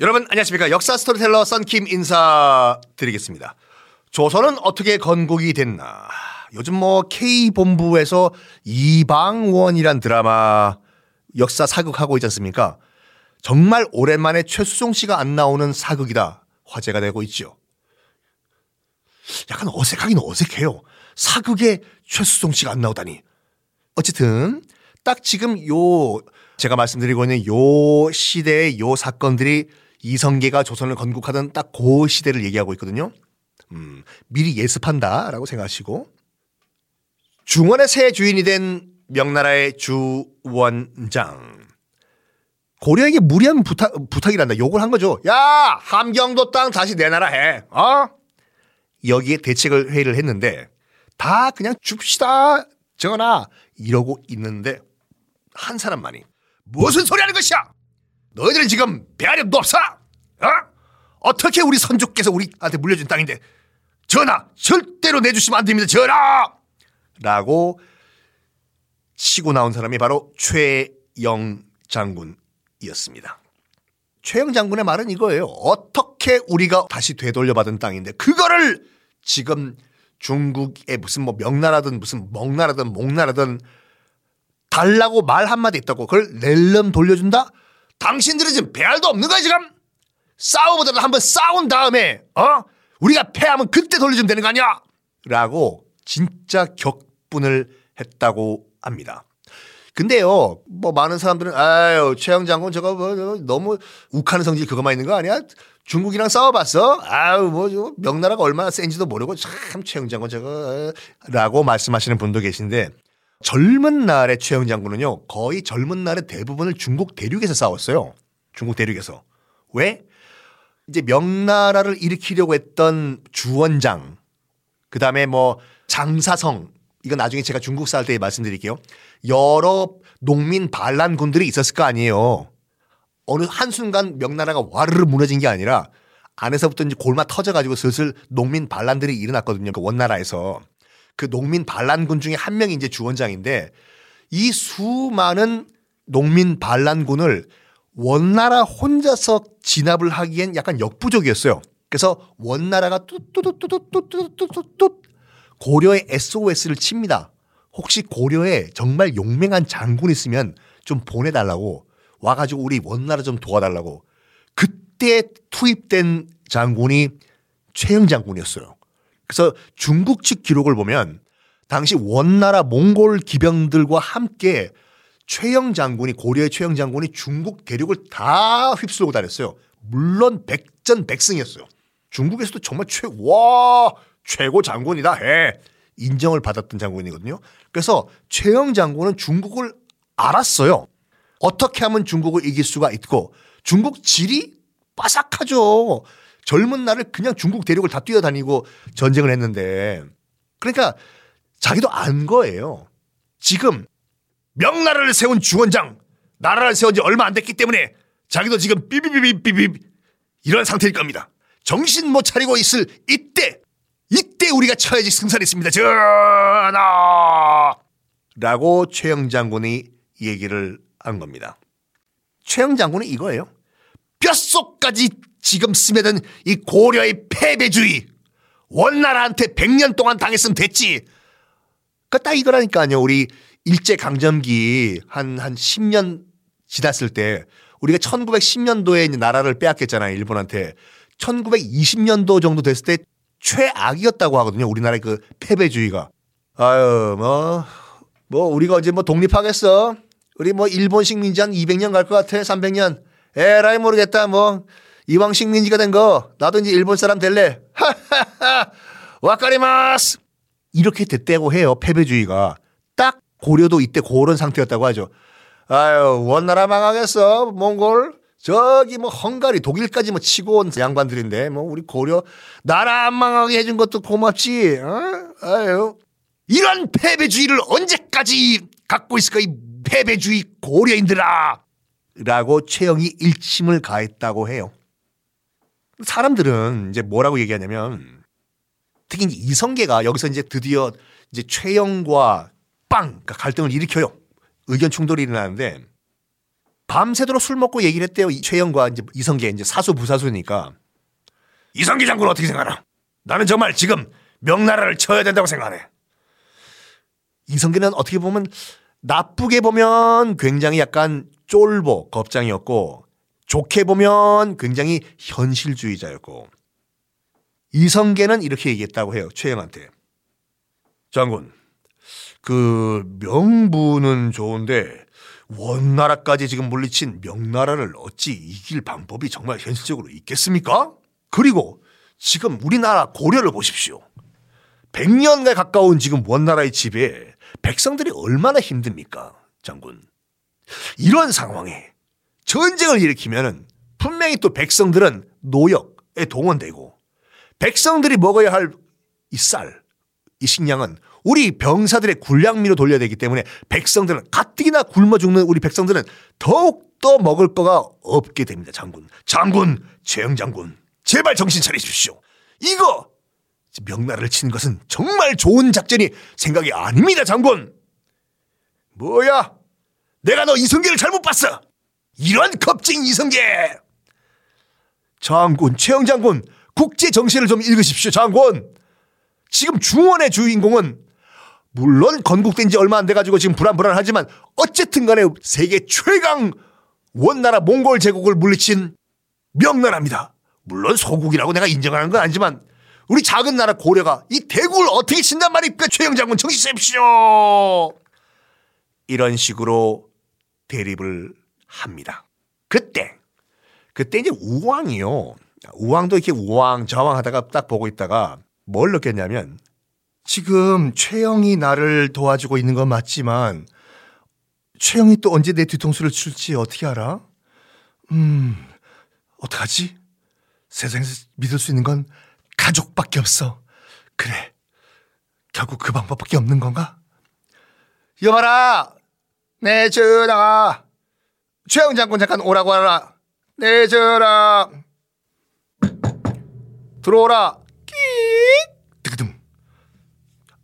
여러분 안녕하십니까 역사 스토리텔러 썬킴 인사드리겠습니다. 조선은 어떻게 건국이 됐나? 요즘 뭐 K 본부에서 이방원이란 드라마 역사 사극하고 있지 않습니까? 정말 오랜만에 최수종 씨가 안 나오는 사극이다 화제가 되고 있죠. 약간 어색하긴 어색해요. 사극에 최수종 씨가 안 나오다니. 어쨌든 딱 지금 요 제가 말씀드리고 있는 요 시대의 요 사건들이 이성계가 조선을 건국하던 딱 그 시대를 얘기하고 있거든요. 음, 미리 예습한다라고 생각하시고 중원의 새 주인이 된 명나라의 주원장 고려에게 무리한 부탁 부탁이란다. 욕을 한 거죠. 야 함경도 땅 다시 내놔라 해. 어? 여기에 대책을 회의를 했는데 다 그냥 줍시다 전하 이러고 있는데 한 사람만이 무슨 소리 하는 것이야? 너희들은 지금 배아력도 없어? 어? 어떻게 우리 선조께서 우리한테 물려준 땅인데 전하 절대로 내주시면 안 됩니다 전하 라고 치고 나온 사람이 바로 최영 장군이었습니다. 최영 장군의 말은 이거예요. 어떻게 우리가 다시 되돌려받은 땅인데 그거를 지금 중국의 무슨 뭐 명나라든 무슨 먹나라든 목나라든 달라고 말 한마디 있다고 그걸 낼름 돌려준다? 당신들은 지금 배알도 없는 거야 지금? 싸우보다도 한번 싸운 다음에 어? 우리가 패하면 그때 돌려주면 되는 거 아니야? 라고 진짜 격분을 했다고 합니다. 근데요, 뭐 많은 사람들은 아유 최영 장군 저거 뭐 너무 욱하는 성질 그거만 있는 거 아니야? 중국이랑 싸워봤어? 아유 뭐 명나라가 얼마나 센지도 모르고 참 최영 장군 저거라고 말씀하시는 분도 계신데 젊은 날의 최영 장군은요 거의 젊은 날의 대부분을 중국 대륙에서 싸웠어요. 중국 대륙에서 왜? 이제 명나라를 일으키려고 했던 주원장, 그 다음에 뭐 장사성, 이건 나중에 제가 중국 살때 말씀드릴게요. 여러 농민 반란군들이 있었을 거 아니에요. 어느 한순간 명나라가 와르르 무너진 게 아니라 안에서부터 이제 골마 터져가지고 슬슬 농민 반란들이 일어났거든요. 그 원나라에서. 그 농민 반란군 중에 한 명이 이제 주원장인데 이 수많은 농민 반란군을 원나라 혼자서 진압을 하기엔 약간 역부족이었어요. 그래서 원나라가 뚜뚜뚜뚜뚜뚜뚜뚜뚜 고려의 SOS를 칩니다. 혹시 고려에 정말 용맹한 장군 있으면 좀 보내달라고 와가지고 우리 원나라 좀 도와달라고 그때 투입된 장군이 최영 장군이었어요. 그래서 중국 측 기록을 보면 당시 원나라 몽골 기병들과 함께 최영 장군이 고려의 최영 장군이 중국 대륙을 다 휩쓸고 다녔어요. 물론 백전백승이었어요. 중국에서도 정말 최와 최고 장군이다 해 인정을 받았던 장군이거든요. 그래서 최영 장군은 중국을 알았어요. 어떻게 하면 중국을 이길 수가 있고 중국 질이 빠삭하죠. 젊은 날을 그냥 중국 대륙을 다 뛰어다니고 전쟁을 했는데 그러니까 자기도 안 거예요. 지금 명나라를 세운 주원장 나라를 세운 지 얼마 안 됐기 때문에 자기도 지금 삐비비비비비 이런 상태일 겁니다. 정신 못 차리고 있을 이때 이때 우리가 쳐야지 승산이 있습니다. 전하 라고 최영 장군이 얘기를 한 겁니다. 최영 장군은 이거예요. 뼛속까지 지금 스며든 이 고려의 패배주의 원나라한테 100년 동안 당했으면 됐지. 그딱 이거라니까요. 우리 일제 강점기 한 한 10년 지났을 때 우리가 1910년도에 나라를 빼앗겼잖아요. 일본한테. 1920년도 정도 됐을 때 최악이었다고 하거든요. 우리나라의 그 패배주의가. 아유, 뭐, 뭐, 우리가 어제 뭐 독립하겠어? 우리 뭐 일본 식민지 한 200년 갈 것 같아? 300년? 에라이 모르겠다. 뭐, 이왕 식민지가 된 거, 나도 이제 일본 사람 될래. 하하하! わかります! 이렇게 됐다고 해요. 패배주의가. 딱 고려도 이때 그런 상태였다고 하죠. 아유, 원나라 망하겠어. 몽골. 저기 뭐 헝가리, 독일까지 뭐 치고 온 양반들인데 뭐 우리 고려 나라 안 망하게 해준 것도 고맙지. 어? 아유. 이런 패배주의를 언제까지 갖고 있을까 이 패배주의 고려인들아. 라고 최영이 일침을 가했다고 해요. 사람들은 이제 뭐라고 얘기하냐면 특히 이성계가 여기서 이제 드디어 이제 최영과 빵 그러니까 갈등을 일으켜요. 의견 충돌이 일어나는데 밤새도록 술 먹고 얘기를 했대요. 최영과 이제 이성계 이제 사수 부사수니까 이성계 장군 어떻게 생각하나? 나는 정말 지금 명나라를 쳐야 된다고 생각하네. 이성계는 어떻게 보면 나쁘게 보면 굉장히 약간 쫄보 겁장이었고 좋게 보면 굉장히 현실주의자였고 이성계는 이렇게 얘기했다고 해요. 최영한테. 장군, 그 명부는 좋은데 원나라까지 지금 물리친 명나라를 어찌 이길 방법이 정말 현실적으로 있겠습니까? 그리고 지금 우리나라 고려를 보십시오. 100년에 가까운 지금 원나라의 집에 백성들이 얼마나 힘듭니까, 장군? 이런 상황에 전쟁을 일으키면은 분명히 또 백성들은 노역에 동원되고 백성들이 먹어야 할 이 쌀, 이 식량은 우리 병사들의 군량미로 돌려야 되기 때문에 백성들은 가뜩이나 굶어 죽는 우리 백성들은 더욱더 먹을 거가 없게 됩니다, 장군. 장군, 최영 장군. 제발 정신 차리십시오. 이거 명나라를 치는 것은 정말 좋은 작전이 생각이 아닙니다, 장군. 뭐야? 내가 너 이성계를 잘못 봤어. 이런 겁쟁이 이성계. 장군, 최영 장군, 국제 정신을 좀 읽으십시오, 장군. 지금 중원의 주인공은 물론 건국된 지 얼마 안 돼가지고 지금 불안불안하지만 어쨌든 간에 세계 최강 원나라 몽골 제국을 물리친 명나라입니다. 물론 소국이라고 내가 인정하는 건 아니지만 우리 작은 나라 고려가 이 대국을 어떻게 친단 말입니까? 최영 장군 정신 차십시오. 이런 식으로 대립을 합니다. 그때 그때 이제 우왕이요. 우왕도 이렇게 우왕좌왕 하다가 딱 보고 있다가 뭘 느꼈냐면 지금 최영이 나를 도와주고 있는 건 맞지만 최영이 또 언제 내 뒤통수를 칠지 어떻게 알아? 음, 어떡하지? 세상에서 믿을 수 있는 건 가족밖에 없어. 그래. 결국 그 방법밖에 없는 건가? 여봐라! 내 전하! 최영 장군 잠깐 오라고 하라. 내 전하! 들어오라. 끼 드그둥.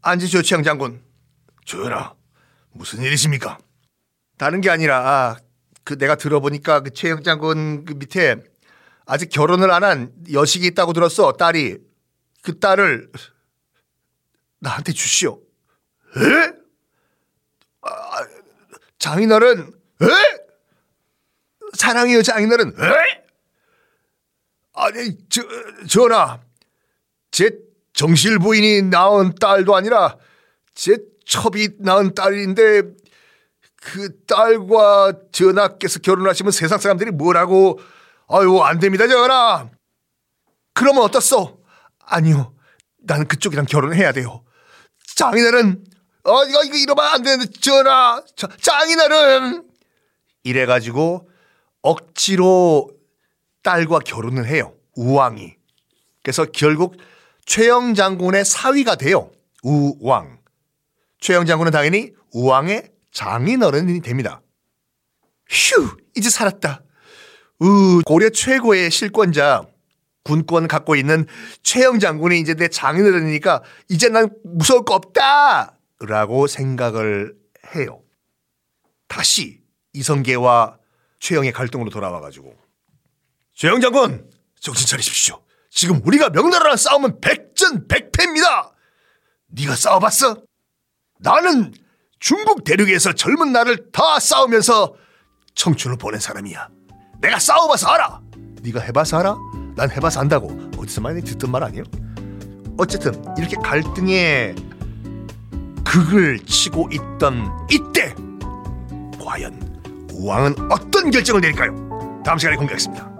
앉으시오, 최영 장군. 전하, 무슨 일이십니까? 다른 게 아니라, 아, 그 내가 들어보니까 그 최영 장군 그 밑에 아직 결혼을 안 한 여식이 있다고 들었어, 딸이. 그 딸을 나한테 주시오. 에? 아, 장인어른, 에? 사랑해요, 장인어른, 에? 아니, 저, 전하. 제 정실 부인이 낳은 딸도 아니라 제 첩이 낳은 딸인데 그 딸과 전하께서 결혼하시면 세상 사람들이 뭐라고? 아유 안 됩니다 전하 그러면 어떻소? 아니요 나는 그쪽이랑 결혼해야 돼요. 장인어른 어 이거 이거 이러면 안 되는데 전하 자, 장인어른. 이래 가지고 억지로 딸과 결혼을 해요 우왕이. 그래서 결국 최영 장군의 사위가 돼요. 우왕. 최영 장군은 당연히 우왕의 장인어른이 됩니다. 휴, 이제 살았다. 우, 고려 최고의 실권자, 군권 갖고 있는 최영 장군이 이제 내 장인어른이니까 이제 난 무서울 거 없다! 라고 생각을 해요. 다시 이성계와 최영의 갈등으로 돌아와가지고. 최영 장군, 정신 차리십시오. 지금 우리가 명나라랑 싸우면 백전백패입니다. 네가 싸워봤어? 나는 중국 대륙에서 젊은 나를 다 싸우면서 청춘을 보낸 사람이야. 내가 싸워봐서 알아. 네가 해봐서 알아? 난 해봐서 안다고. 어디서 많이 듣던 말 아니에요? 어쨌든 이렇게 갈등의 극을 치고 있던 이때 과연 우왕은 어떤 결정을 내릴까요? 다음 시간에 공개하겠습니다.